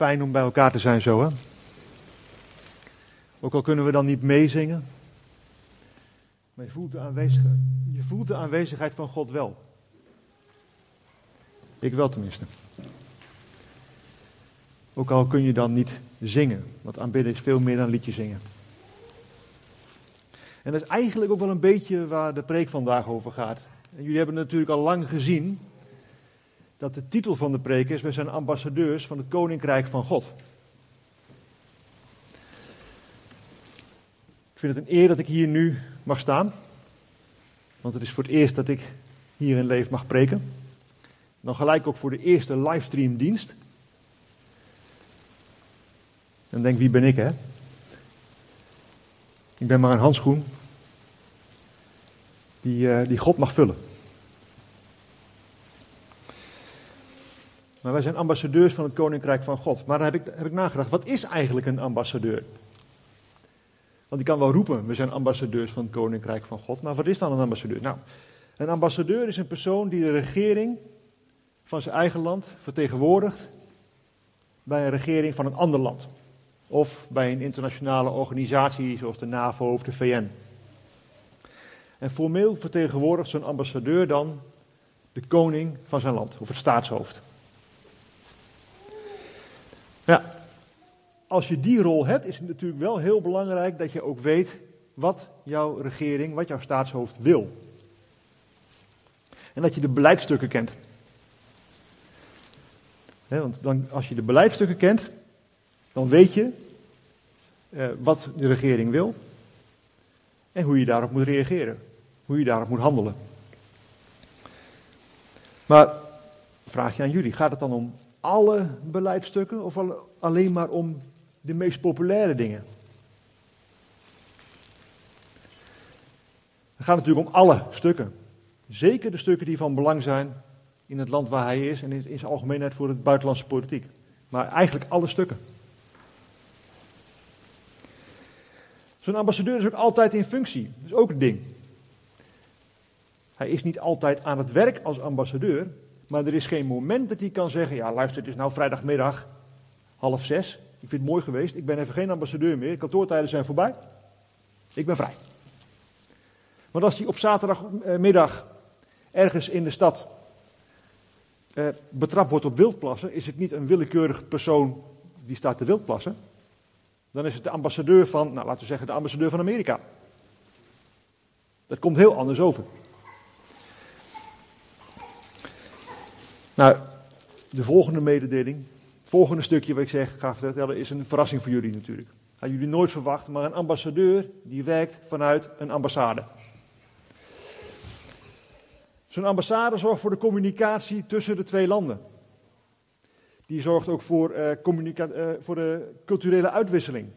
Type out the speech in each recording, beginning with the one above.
Fijn om bij elkaar te zijn zo, hè? Ook al kunnen we dan niet meezingen. Maar je voelt de aanwezigheid, je voelt de aanwezigheid van God wel. Ik wel tenminste. Ook al kun je dan niet zingen, want aanbidden is veel meer dan liedje zingen. En dat is eigenlijk ook wel een beetje waar de preek vandaag over gaat. En jullie hebben natuurlijk al lang gezien dat de titel van de preek is: We zijn ambassadeurs van het Koninkrijk van God. Ik vind het een eer dat ik hier nu mag staan. Want het is voor het eerst dat ik hier in Leef mag preken. Dan gelijk ook voor de eerste livestreamdienst. En denk, wie ben ik hè? Ik ben maar een handschoen die, uh, die God mag vullen. Maar wij zijn ambassadeurs van het Koninkrijk van God. Maar dan heb ik, heb ik nagedacht, wat is eigenlijk een ambassadeur? Want die kan wel roepen, we zijn ambassadeurs van het Koninkrijk van God. Maar wat is dan een ambassadeur? Nou, een ambassadeur is een persoon die de regering van zijn eigen land vertegenwoordigt bij een regering van een ander land. Of bij een internationale organisatie zoals de NAVO of de VN. En formeel vertegenwoordigt zo'n ambassadeur dan de koning van zijn land, of het staatshoofd. Ja, als je die rol hebt, is het natuurlijk wel heel belangrijk dat je ook weet wat jouw regering, wat jouw staatshoofd wil. En dat je de beleidsstukken kent. want dan, als je de beleidsstukken kent, dan weet je eh, wat de regering wil en hoe je daarop moet reageren, hoe je daarop moet handelen. Maar vraag je aan jullie, gaat het dan om alle beleidsstukken of alleen maar om de meest populaire dingen. Het gaat natuurlijk om alle stukken. Zeker de stukken die van belang zijn in het land waar hij is en in zijn algemeenheid voor de buitenlandse politiek. Maar eigenlijk alle stukken. Zo'n ambassadeur is ook altijd in functie. Dat is ook een ding. Hij is niet altijd aan het werk als ambassadeur, maar er is geen moment dat hij kan zeggen: Ja, luister, het is nou vrijdagmiddag, half zes. Ik vind het mooi geweest. Ik ben even geen ambassadeur meer. Kantoortijden zijn voorbij. Ik ben vrij. Want als hij op zaterdagmiddag ergens in de stad eh, betrapt wordt op wildplassen, is het niet een willekeurig persoon die staat te wildplassen. Dan is het de ambassadeur van, nou laten we zeggen, de ambassadeur van Amerika. Dat komt heel anders over. Nou, de volgende mededeling volgende stukje wat ik zeg, ga vertellen is een verrassing voor jullie natuurlijk. Hadden jullie nooit verwacht, maar een ambassadeur die werkt vanuit een ambassade. Zo'n ambassade zorgt voor de communicatie tussen de twee landen. Die zorgt ook voor, uh, voor de culturele uitwisseling.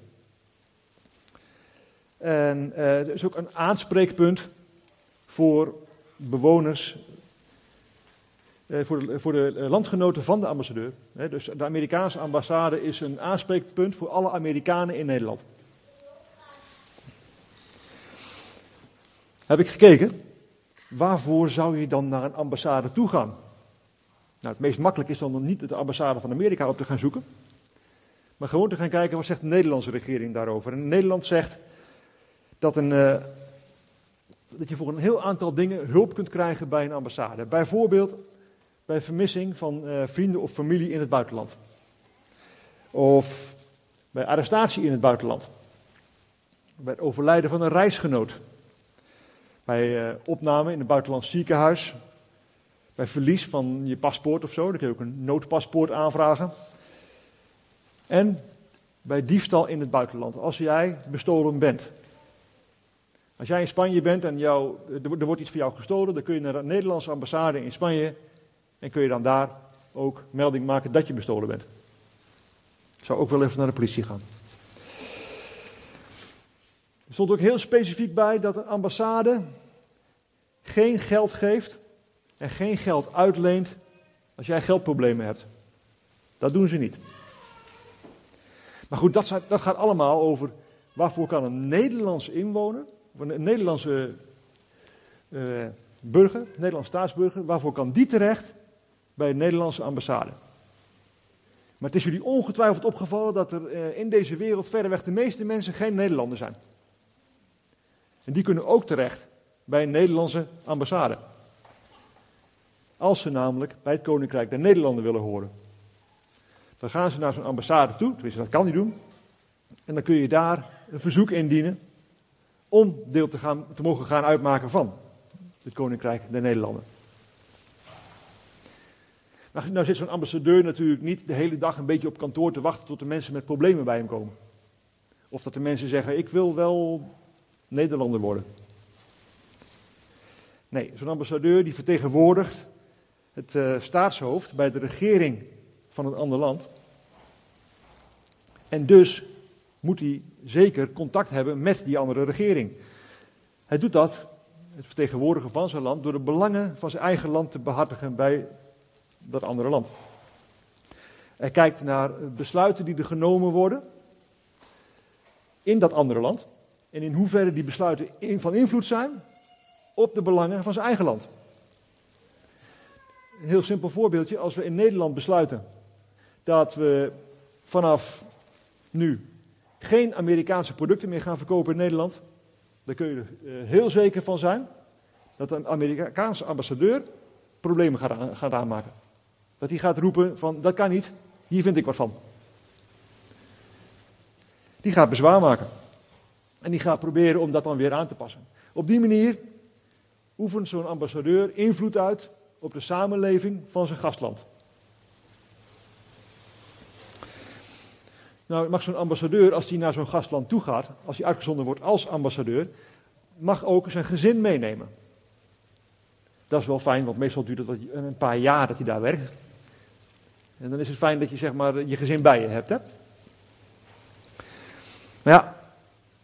En uh, er is ook een aanspreekpunt voor bewoners voor de, voor de eh, landgenoten van de ambassadeur. Dus de Amerikaanse ambassade is een aanspreekpunt voor alle Amerikanen in Nederland. Heb ik gekeken, waarvoor zou je dan naar een ambassade toe gaan? Nou, het meest makkelijk is dan niet de ambassade van Amerika op te gaan zoeken. Maar gewoon te gaan kijken, wat zegt de Nederlandse regering daarover? En Nederland zegt dat, een, uh, dat je voor een heel aantal dingen hulp kunt krijgen bij een ambassade. Bijvoorbeeld bij vermissing van uh, vrienden of familie in het buitenland. Of bij arrestatie in het buitenland. Bij het overlijden van een reisgenoot. Bij uh, opname in een buitenlands ziekenhuis. Bij verlies van je paspoort of zo, dan kun je ook een noodpaspoort aanvragen. En bij diefstal in het buitenland, als jij bestolen bent. Als jij in Spanje bent en jou, er wordt iets van jou gestolen, dan kun je naar de Nederlandse ambassade in Spanje en kun je dan daar ook melding maken dat je bestolen bent. Ik zou ook wel even naar de politie gaan. Er stond ook heel specifiek bij dat een ambassade geen geld geeft en geen geld uitleent als jij geldproblemen hebt. Dat doen ze niet. Maar goed, dat, dat gaat allemaal over waarvoor kan een Nederlands inwoner, een Nederlandse uh, burger, Nederlands staatsburger, waarvoor kan die terecht bij de Nederlandse ambassade. Maar het is jullie ongetwijfeld opgevallen dat er eh, in deze wereld verreweg de meeste mensen geen Nederlander zijn. En die kunnen ook terecht bij een Nederlandse ambassade. Als ze namelijk bij het Koninkrijk der Nederlanden willen horen. Dan gaan ze naar zo'n ambassade toe, tenminste dat kan die doen. En dan kun je daar een verzoek indienen om deel te, gaan, te mogen gaan uitmaken van het Koninkrijk der Nederlanden. Nou, nou zit zo'n ambassadeur natuurlijk niet de hele dag een beetje op kantoor te wachten tot de mensen met problemen bij hem komen. Of dat de mensen zeggen, ik wil wel Nederlander worden. Nee, zo'n ambassadeur die vertegenwoordigt het uh, staatshoofd bij de regering van een ander land. En dus moet hij zeker contact hebben met die andere regering. Hij doet dat, het vertegenwoordigen van zijn land, door de belangen van zijn eigen land te behartigen bij dat andere land. Hij kijkt naar besluiten die er genomen worden in dat andere land. En in hoeverre die besluiten van invloed zijn op de belangen van zijn eigen land. Een heel simpel voorbeeldje. Als we in Nederland besluiten dat we vanaf nu geen Amerikaanse producten meer gaan verkopen in Nederland, dan kun je er eh, heel zeker van zijn dat een Amerikaanse ambassadeur problemen gaat aanmaken. Dat hij gaat roepen van dat kan niet, hier vind ik wat van. Die gaat bezwaar maken. En die gaat proberen om dat dan weer aan te passen. Op die manier oefent zo'n ambassadeur invloed uit op de samenleving van zijn gastland. Nou, mag zo'n ambassadeur, als hij naar zo'n gastland toe gaat, als hij uitgezonden wordt als ambassadeur, mag ook zijn gezin meenemen. Dat is wel fijn, want meestal duurt het een paar jaar dat hij daar werkt. En dan is het fijn dat je zeg maar je gezin bij je hebt. Hè? Maar ja,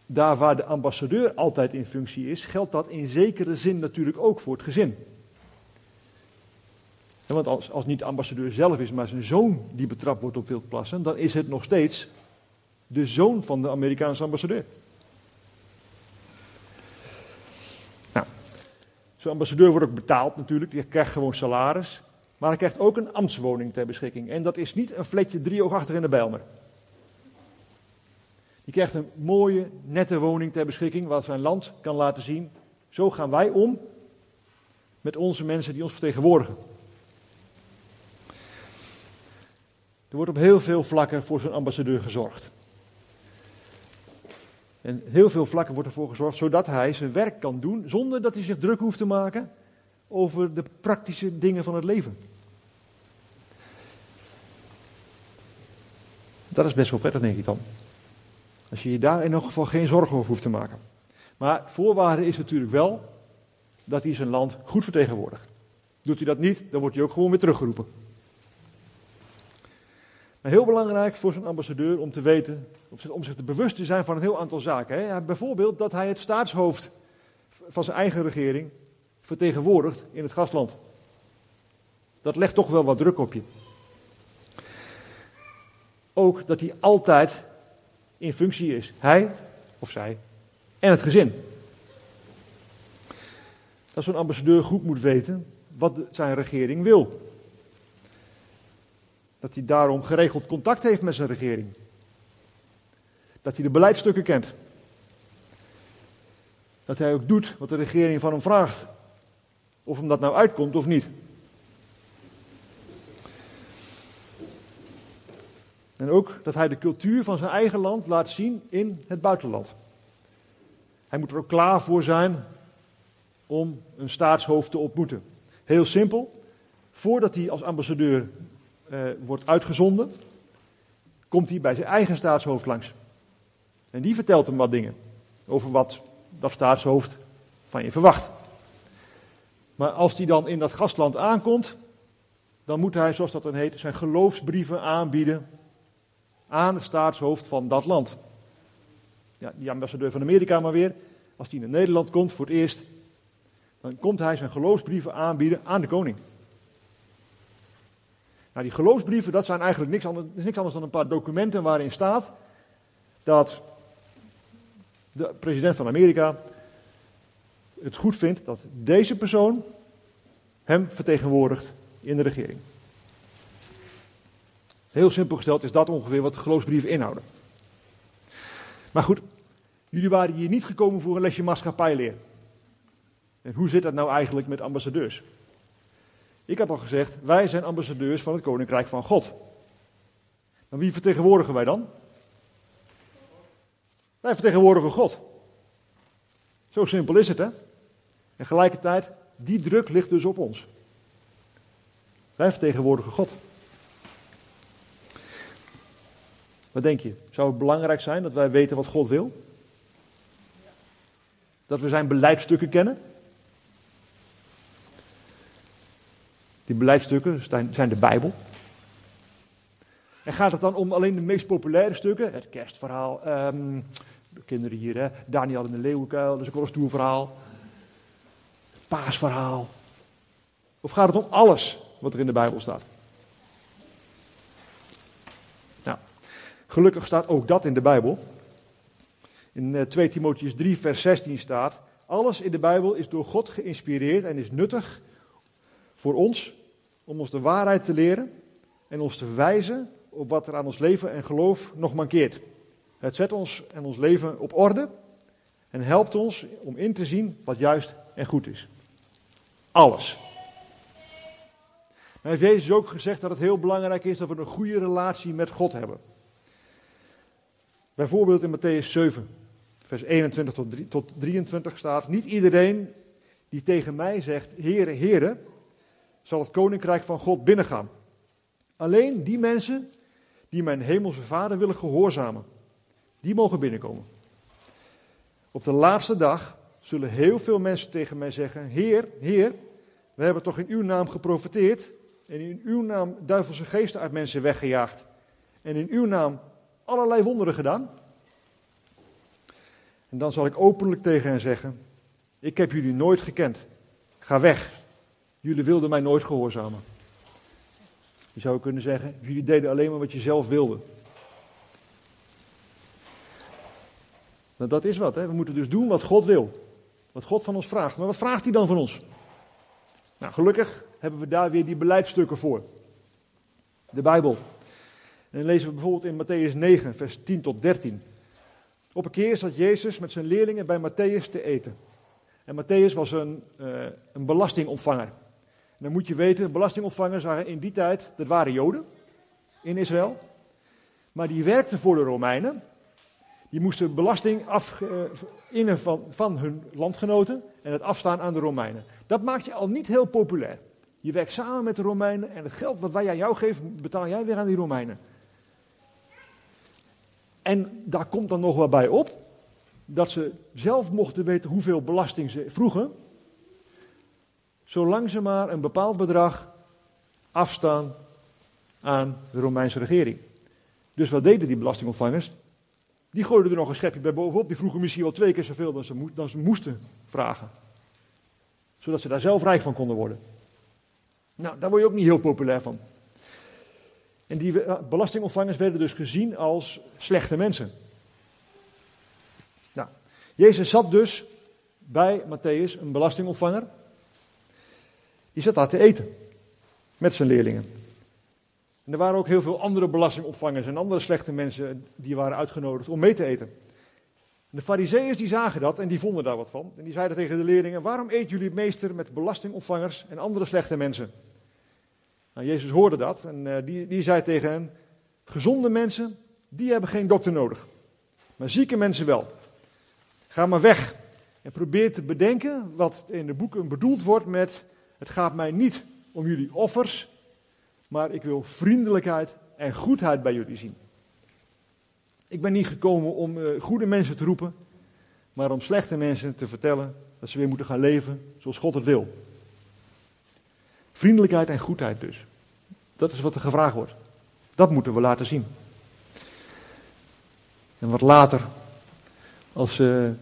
daar waar de ambassadeur altijd in functie is, geldt dat in zekere zin natuurlijk ook voor het gezin. want als, als niet de ambassadeur zelf is, maar zijn zoon die betrapt wordt op wildplassen, dan is het nog steeds de zoon van de Amerikaanse ambassadeur. Nou, zo'n ambassadeur wordt ook betaald natuurlijk, die krijgt gewoon salaris. Maar hij krijgt ook een ambtswoning ter beschikking. En dat is niet een fletje drieoogachtig in de Bijlmer. Die krijgt een mooie, nette woning ter beschikking, waar zijn land kan laten zien. Zo gaan wij om met onze mensen die ons vertegenwoordigen. Er wordt op heel veel vlakken voor zo'n ambassadeur gezorgd. En heel veel vlakken wordt ervoor gezorgd zodat hij zijn werk kan doen zonder dat hij zich druk hoeft te maken over de praktische dingen van het leven. Dat is best wel prettig, denk ik dan. Als je je daar in elk geval geen zorgen over hoeft te maken. Maar voorwaarde is natuurlijk wel dat hij zijn land goed vertegenwoordigt. Doet hij dat niet, dan wordt hij ook gewoon weer teruggeroepen. Maar heel belangrijk voor zo'n ambassadeur om te weten, om zich te bewust te zijn van een heel aantal zaken. Hè. Bijvoorbeeld dat hij het staatshoofd van zijn eigen regering vertegenwoordigt in het gastland. Dat legt toch wel wat druk op je. Ook dat hij altijd in functie is. Hij of zij en het gezin. Dat zo'n ambassadeur goed moet weten wat zijn regering wil. Dat hij daarom geregeld contact heeft met zijn regering. Dat hij de beleidsstukken kent. Dat hij ook doet wat de regering van hem vraagt. Of hem dat nou uitkomt of niet. En ook dat hij de cultuur van zijn eigen land laat zien in het buitenland. Hij moet er ook klaar voor zijn om een staatshoofd te ontmoeten. Heel simpel, voordat hij als ambassadeur eh, wordt uitgezonden, komt hij bij zijn eigen staatshoofd langs. En die vertelt hem wat dingen over wat dat staatshoofd van je verwacht. Maar als hij dan in dat gastland aankomt, dan moet hij, zoals dat dan heet, zijn geloofsbrieven aanbieden aan het staatshoofd van dat land. Ja, die ambassadeur van Amerika maar weer, als die naar Nederland komt voor het eerst, dan komt hij zijn geloofsbrieven aanbieden aan de koning. Nou, die geloofsbrieven, dat zijn eigenlijk niks anders, niks anders dan een paar documenten waarin staat dat de president van Amerika het goed vindt dat deze persoon hem vertegenwoordigt in de regering. Heel simpel gesteld is dat ongeveer wat de geloofsbrieven inhouden. Maar goed, jullie waren hier niet gekomen voor een lesje maatschappijleer. En hoe zit dat nou eigenlijk met ambassadeurs? Ik heb al gezegd, wij zijn ambassadeurs van het Koninkrijk van God. Maar wie vertegenwoordigen wij dan? Wij vertegenwoordigen God. Zo simpel is het, hè? En tegelijkertijd, die druk ligt dus op ons. Wij vertegenwoordigen God. Wat denk je? Zou het belangrijk zijn dat wij weten wat God wil? Dat we zijn beleidstukken kennen? Die beleidstukken zijn de Bijbel. En gaat het dan om alleen de meest populaire stukken? Het kerstverhaal, um, de kinderen hier, hè? Daniel in de leeuwenkuil, dat is een stoer. Het paasverhaal. Of gaat het om alles wat er in de Bijbel staat? Nou, gelukkig staat ook dat in de Bijbel. In 2 eh, Timotheus 3, vers 16 staat: Alles in de Bijbel is door God geïnspireerd en is nuttig voor ons om ons de waarheid te leren en ons te wijzen op wat er aan ons leven en geloof nog mankeert. Het zet ons en ons leven op orde en helpt ons om in te zien wat juist en goed is. Alles. Maar heeft Jezus ook gezegd dat het heel belangrijk is dat we een goede relatie met God hebben. Bijvoorbeeld in Matthäus 7, vers 21 tot 23 staat: Niet iedereen die tegen mij zegt: Heere, Heere, zal het koninkrijk van God binnengaan. Alleen die mensen die mijn hemelse vader willen gehoorzamen, die mogen binnenkomen. Op de laatste dag zullen heel veel mensen tegen mij zeggen: Heer, Heer, we hebben toch in uw naam geprofiteerd en in uw naam duivelse geesten uit mensen weggejaagd en in uw naam allerlei wonderen gedaan. En dan zal ik openlijk tegen hen zeggen: Ik heb jullie nooit gekend. Ga weg. Jullie wilden mij nooit gehoorzamen. Je zou kunnen zeggen, jullie deden alleen maar wat je zelf wilde. Nou, dat is wat, hè? we moeten dus doen wat God wil. Wat God van ons vraagt. Maar wat vraagt hij dan van ons? Nou, gelukkig hebben we daar weer die beleidsstukken voor. De Bijbel. En dan lezen we bijvoorbeeld in Matthäus 9, vers 10 tot 13. Op een keer zat Jezus met zijn leerlingen bij Matthäus te eten. En Matthäus was een, uh, een belastingontvanger dan moet je weten, belastingontvangers waren in die tijd, dat waren Joden in Israël. Maar die werkten voor de Romeinen. Die moesten belasting af, uh, van, van hun landgenoten en het afstaan aan de Romeinen. Dat maakt je al niet heel populair. Je werkt samen met de Romeinen en het geld wat wij aan jou geven, betaal jij weer aan die Romeinen. En daar komt dan nog wat bij op, dat ze zelf mochten weten hoeveel belasting ze vroegen zolang ze maar een bepaald bedrag afstaan aan de Romeinse regering. Dus wat deden die belastingontvangers? Die gooiden er nog een schepje bij bovenop. Die vroegen misschien wel twee keer zoveel dan ze, dan ze moesten vragen. Zodat ze daar zelf rijk van konden worden. Nou, daar word je ook niet heel populair van. En die eh, belastingontvangers werden dus gezien als slechte mensen. Nou, Jezus zat dus bij Matthäus, een belastingontvanger. Die zat daar te eten met zijn leerlingen. En er waren ook heel veel andere belastingopvangers en andere slechte mensen die waren uitgenodigd om mee te eten. de fariseeërs die zagen dat en die vonden daar wat van. En die zeiden tegen de leerlingen, waarom eet jullie meester met belastingopvangers en andere slechte mensen? Nou, Jezus hoorde dat en uh, die, die zei tegen hen, gezonde mensen, die hebben geen dokter nodig. Maar zieke mensen wel. Ga maar weg en probeer te bedenken wat in de boeken bedoeld wordt met het gaat mij niet om jullie offers, maar ik wil vriendelijkheid en goedheid bij jullie zien. Ik ben niet gekomen om uh, goede mensen te roepen, maar om slechte mensen te vertellen dat ze weer moeten gaan leven zoals God het wil. Vriendelijkheid en goedheid dus. Dat is wat er gevraagd wordt. Dat moeten we laten zien. En wat later, als ze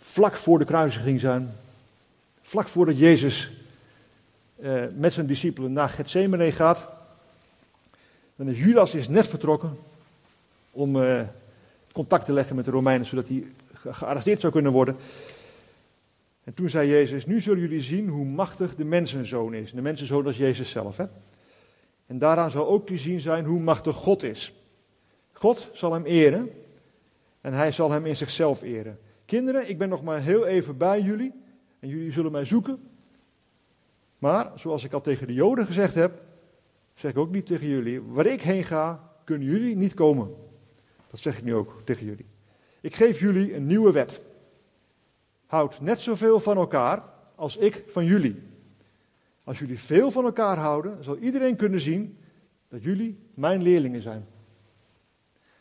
vlak voor de kruisiging zijn, vlak voordat Jezus uh, met zijn discipelen naar Gethsemane gaat. Dan is Judas is net vertrokken om uh, contact te leggen met de Romeinen, zodat hij gearresteerd zou kunnen worden. En toen zei Jezus, nu zullen jullie zien hoe machtig de mensenzoon is. De mensenzoon is Jezus zelf. Hè? En daaraan zal ook te zien zijn hoe machtig God is. God zal hem eren en hij zal hem in zichzelf eren. Kinderen, ik ben nog maar heel even bij jullie en jullie zullen mij zoeken. Maar, zoals ik al tegen de Joden gezegd heb, zeg ik ook niet tegen jullie. Waar ik heen ga, kunnen jullie niet komen. Dat zeg ik nu ook tegen jullie. Ik geef jullie een nieuwe wet. Houd net zoveel van elkaar als ik van jullie. Als jullie veel van elkaar houden, zal iedereen kunnen zien dat jullie mijn leerlingen zijn.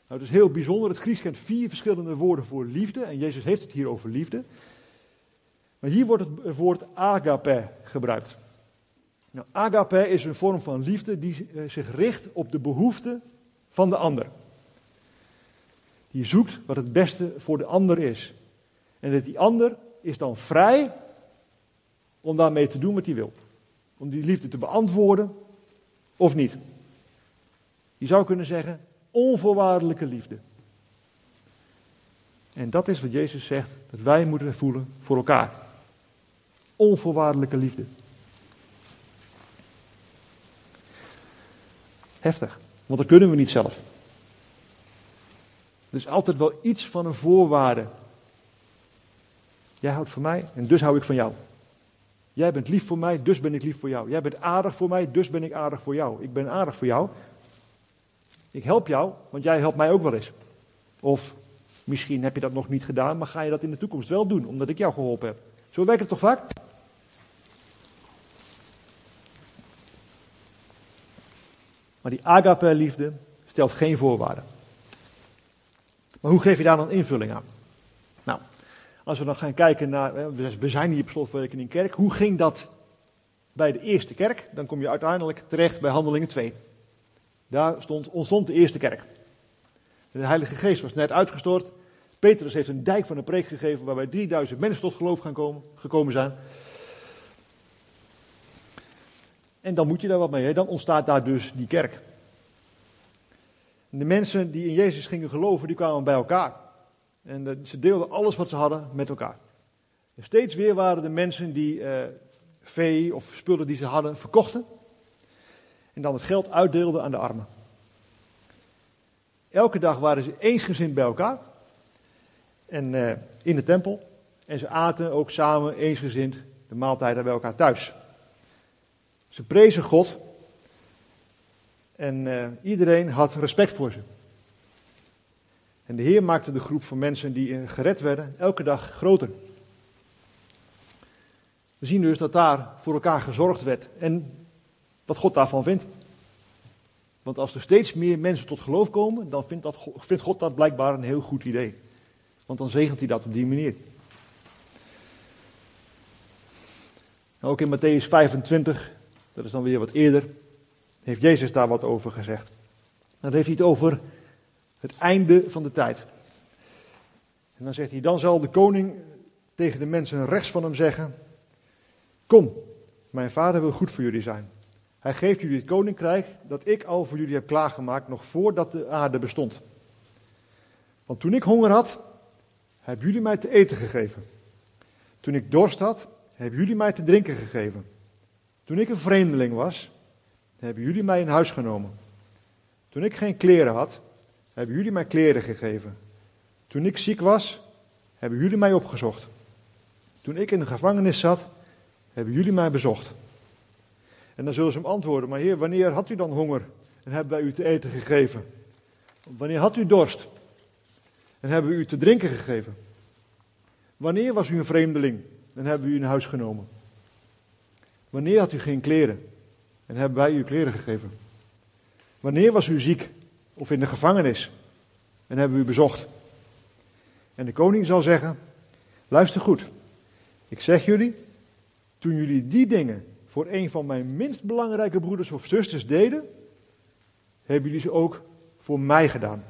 Nou, het is heel bijzonder. Het Grieks kent vier verschillende woorden voor liefde. En Jezus heeft het hier over liefde. Maar hier wordt het woord agape gebruikt. Nou, agape is een vorm van liefde die eh, zich richt op de behoeften van de ander. Die zoekt wat het beste voor de ander is. En dat die ander is dan vrij om daarmee te doen wat hij wil. Om die liefde te beantwoorden of niet. Je zou kunnen zeggen, onvoorwaardelijke liefde. En dat is wat Jezus zegt, dat wij moeten voelen voor elkaar. Onvoorwaardelijke liefde. Heftig, want dat kunnen we niet zelf. Er is altijd wel iets van een voorwaarde. Jij houdt van mij en dus hou ik van jou. Jij bent lief voor mij, dus ben ik lief voor jou. Jij bent aardig voor mij, dus ben ik aardig voor jou. Ik ben aardig voor jou. Ik help jou, want jij helpt mij ook wel eens. Of misschien heb je dat nog niet gedaan, maar ga je dat in de toekomst wel doen, omdat ik jou geholpen heb. Zo werkt het toch vaak? Maar die agape-liefde stelt geen voorwaarden. Maar hoe geef je daar dan invulling aan? Als we dan gaan kijken naar, we zijn hier op slotverrekening kerk, hoe ging dat bij de eerste kerk? Dan kom je uiteindelijk terecht bij Handelingen 2. Daar stond, ontstond de eerste kerk. De Heilige Geest was net uitgestort. Petrus heeft een dijk van een preek gegeven waarbij 3000 mensen tot geloof gaan komen, gekomen zijn. En dan moet je daar wat mee. Hè? Dan ontstaat daar dus die kerk. De mensen die in Jezus gingen geloven, die kwamen bij elkaar. En ze deelden alles wat ze hadden met elkaar. Steeds weer waren de mensen die uh, vee of spullen die ze hadden verkochten. En dan het geld uitdeelden aan de armen. Elke dag waren ze eensgezind bij elkaar. En uh, in de tempel. En ze aten ook samen eensgezind de maaltijden bij elkaar thuis. Ze prezen God. En uh, iedereen had respect voor ze. En de Heer maakte de groep van mensen die gered werden elke dag groter. We zien dus dat daar voor elkaar gezorgd werd en wat God daarvan vindt. Want als er steeds meer mensen tot geloof komen, dan vindt, dat, vindt God dat blijkbaar een heel goed idee. Want dan zegent hij dat op die manier. Ook in Matthäus 25, dat is dan weer wat eerder, heeft Jezus daar wat over gezegd. Dan heeft hij het over het einde van de tijd. En dan zegt hij, dan zal de koning tegen de mensen rechts van hem zeggen, kom, mijn vader wil goed voor jullie zijn. Hij geeft jullie het koninkrijk dat ik al voor jullie heb klaargemaakt, nog voordat de aarde bestond. Want toen ik honger had, hebben jullie mij te eten gegeven. Toen ik dorst had, hebben jullie mij te drinken gegeven. Toen ik een vreemdeling was, hebben jullie mij in huis genomen. Toen ik geen kleren had, hebben jullie mij kleren gegeven. Toen ik ziek was, hebben jullie mij opgezocht. Toen ik in de gevangenis zat, hebben jullie mij bezocht. En dan zullen ze hem antwoorden, maar heer, wanneer had u dan honger en hebben wij u te eten gegeven? Wanneer had u dorst en hebben we u te drinken gegeven? Wanneer was u een vreemdeling en hebben we u in huis genomen? Wanneer had u geen kleren en hebben wij u kleren gegeven? Wanneer was u ziek of in de gevangenis en hebben u bezocht? En de koning zal zeggen, luister goed, ik zeg jullie, toen jullie die dingen voor een van mijn minst belangrijke broeders of zusters deden, hebben jullie ze ook voor mij gedaan.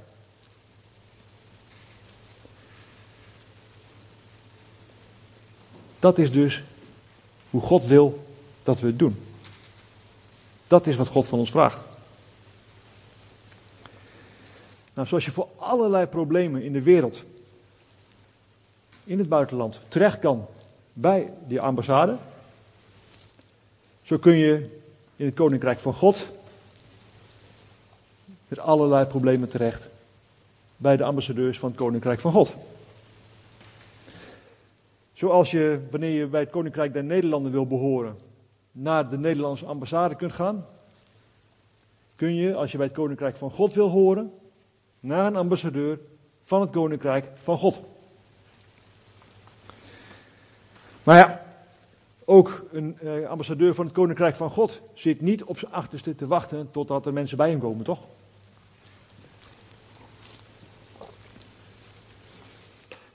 Dat is dus hoe God wil dat we het doen. Dat is wat God van ons vraagt. Nou, zoals je voor allerlei problemen in de wereld, in het buitenland, terecht kan bij die ambassade, zo kun je in het koninkrijk van God met allerlei problemen terecht bij de ambassadeurs van het Koninkrijk van God. Zoals je, wanneer je bij het Koninkrijk der Nederlanden wil behoren, naar de Nederlandse ambassade kunt gaan, kun je, als je bij het Koninkrijk van God wil horen, naar een ambassadeur van het Koninkrijk van God. Maar ja, ook een eh, ambassadeur van het Koninkrijk van God zit niet op zijn achterste te wachten totdat er mensen bij hem komen, toch?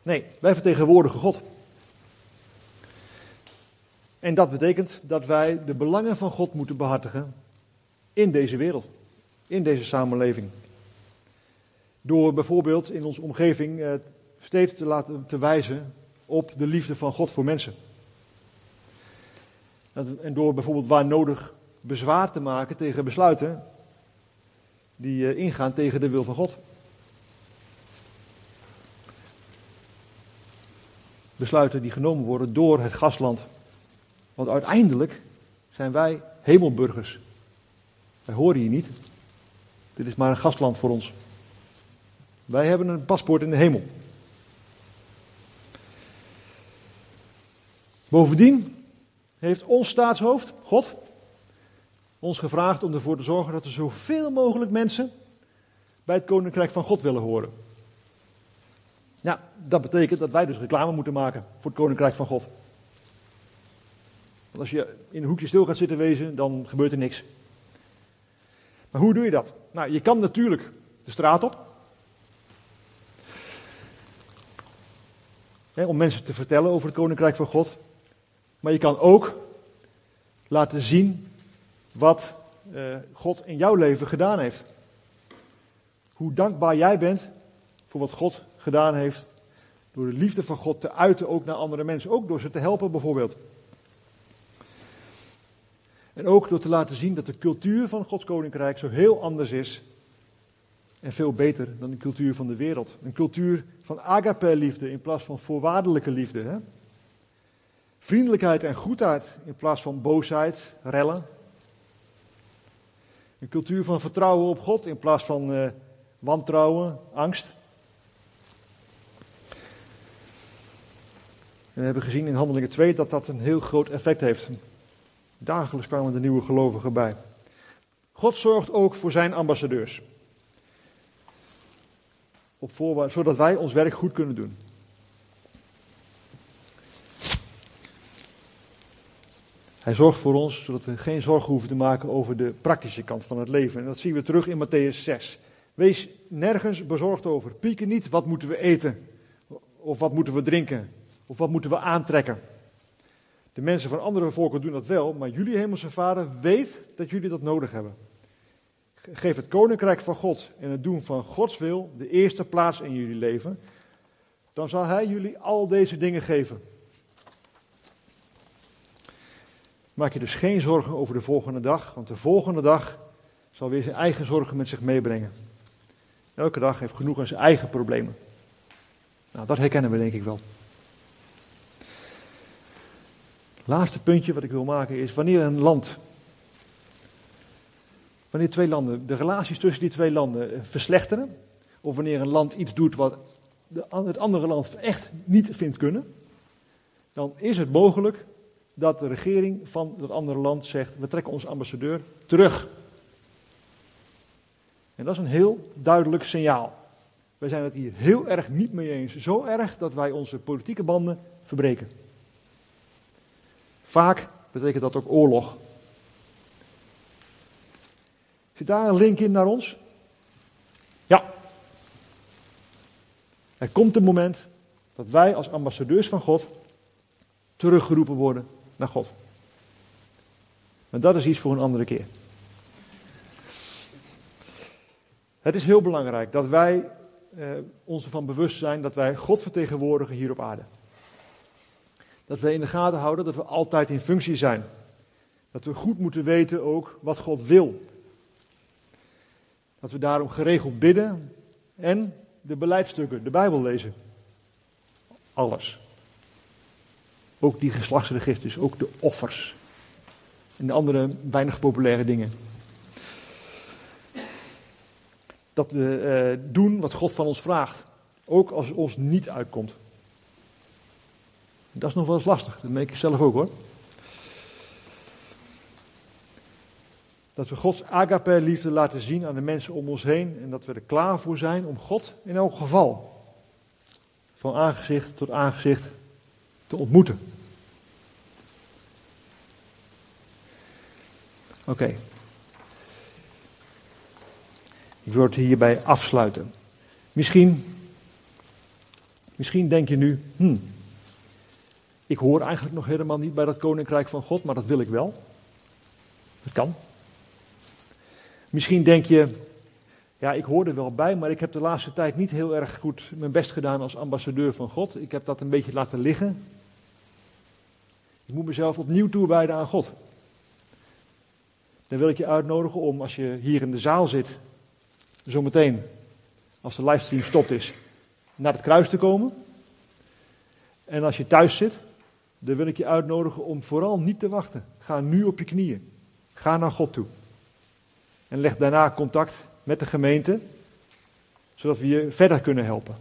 Nee, wij vertegenwoordigen God. En dat betekent dat wij de belangen van God moeten behartigen in deze wereld, in deze samenleving. Door bijvoorbeeld in onze omgeving eh, steeds te laten te wijzen op de liefde van God voor mensen. En door bijvoorbeeld waar nodig bezwaar te maken tegen besluiten die eh, ingaan tegen de wil van God. Besluiten die genomen worden door het gastland. Want uiteindelijk zijn wij hemelburgers. Wij horen hier niet. Dit is maar een gastland voor ons. Wij hebben een paspoort in de hemel. Bovendien heeft ons staatshoofd, God, ons gevraagd om ervoor te zorgen dat er zoveel mogelijk mensen bij het koninkrijk van God willen horen. Ja, dat betekent dat wij dus reclame moeten maken voor het koninkrijk van God. Want als je in een hoekje stil gaat zitten wezen, dan gebeurt er niks. Maar hoe doe je dat? Nou, je kan natuurlijk de straat op. Om mensen te vertellen over het koninkrijk van God. Maar je kan ook laten zien wat uh, God in jouw leven gedaan heeft. Hoe dankbaar jij bent voor wat God gedaan heeft. Door de liefde van God te uiten ook naar andere mensen. Ook door ze te helpen bijvoorbeeld. En ook door te laten zien dat de cultuur van Gods koninkrijk zo heel anders is. En veel beter dan de cultuur van de wereld. Een cultuur van agape-liefde in plaats van voorwaardelijke liefde. Hè? Vriendelijkheid en goedheid in plaats van boosheid, rellen. Een cultuur van vertrouwen op God in plaats van uh, wantrouwen, angst. We hebben gezien in Handelingen 2 dat dat een heel groot effect heeft. Dagelijks kwamen de nieuwe gelovigen bij. God zorgt ook voor zijn ambassadeurs. Op voorwaarde, zodat wij ons werk goed kunnen doen. Hij zorgt voor ons zodat we geen zorgen hoeven te maken over de praktische kant van het leven. En dat zien we terug in Matthäus 6. Wees nergens bezorgd over. Pieken niet wat moeten we eten. Of wat moeten we drinken. Of wat moeten we aantrekken. De mensen van andere volken doen dat wel, maar jullie hemelse vader weet dat jullie dat nodig hebben. Geef het koninkrijk van God en het doen van Gods wil de eerste plaats in jullie leven. Dan zal Hij jullie al deze dingen geven. Maak je dus geen zorgen over de volgende dag, want de volgende dag zal weer zijn eigen zorgen met zich meebrengen. Elke dag heeft genoeg aan zijn eigen problemen. Nou, dat herkennen we denk ik wel. Laatste puntje wat ik wil maken is wanneer een land, wanneer twee landen, de relaties tussen die twee landen verslechteren, of wanneer een land iets doet wat het andere land echt niet vindt kunnen, dan is het mogelijk dat de regering van dat andere land zegt: we trekken onze ambassadeur terug. En dat is een heel duidelijk signaal. Wij zijn het hier heel erg niet mee eens. Zo erg dat wij onze politieke banden verbreken. Vaak betekent dat ook oorlog. Zit daar een link in naar ons? Ja. Er komt een moment dat wij als ambassadeurs van God teruggeroepen worden naar God. Maar dat is iets voor een andere keer. Het is heel belangrijk dat wij eh, ons ervan bewust zijn dat wij God vertegenwoordigen hier op aarde. Dat we in de gaten houden dat we altijd in functie zijn. Dat we goed moeten weten ook wat God wil. Dat we daarom geregeld bidden en de beleidstukken, de Bijbel lezen. Alles. Ook die geslachtsregisters, ook de offers. En de andere weinig populaire dingen. dat we eh, doen wat God van ons vraagt. Ook als het ons niet uitkomt. Dat is nog wel eens lastig, dat merk ik zelf ook hoor. Dat we Gods agape-liefde laten zien aan de mensen om ons heen. En dat we er klaar voor zijn om God in elk geval van aangezicht tot aangezicht te ontmoeten. Oké. Ik wil het hierbij afsluiten. Misschien, misschien denk je nu, hmm, ik hoor eigenlijk nog helemaal niet bij dat koninkrijk van God, maar dat wil ik wel. Dat kan. Misschien denk je, ja, ik hoor er wel bij, maar ik heb de laatste tijd niet heel erg goed mijn best gedaan als ambassadeur van God. Ik heb dat een beetje laten liggen. Ik moet mezelf opnieuw toewijden aan God. Dan wil ik je uitnodigen om, als je hier in de zaal zit, zometeen, als de livestream stopt is, naar het kruis te komen. En als je thuis zit, dan wil ik je uitnodigen om vooral niet te wachten. Ga nu op je knieën. Ga naar God toe. En leg daarna contact met de gemeente, zodat we je verder kunnen helpen.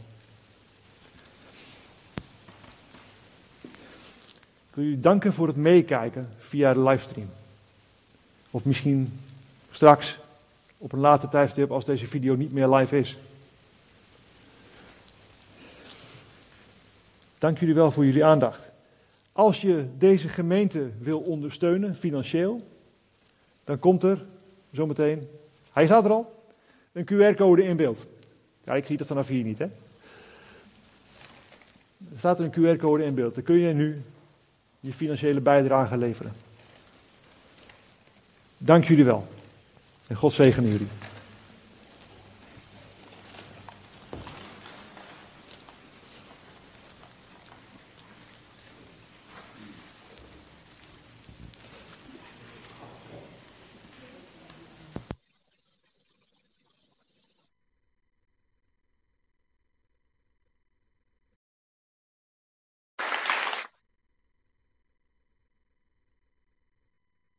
Ik wil jullie danken voor het meekijken via de livestream. Of misschien straks op een later tijdstip als deze video niet meer live is. Dank jullie wel voor jullie aandacht. Als je deze gemeente wil ondersteunen, financieel, dan komt er zometeen, hij staat er al, een QR-code in beeld. Ja, ik zie dat vanaf hier niet. Er staat een QR-code in beeld. Dan kun je nu je financiële bijdrage leveren. Dank jullie wel. En God zegene jullie.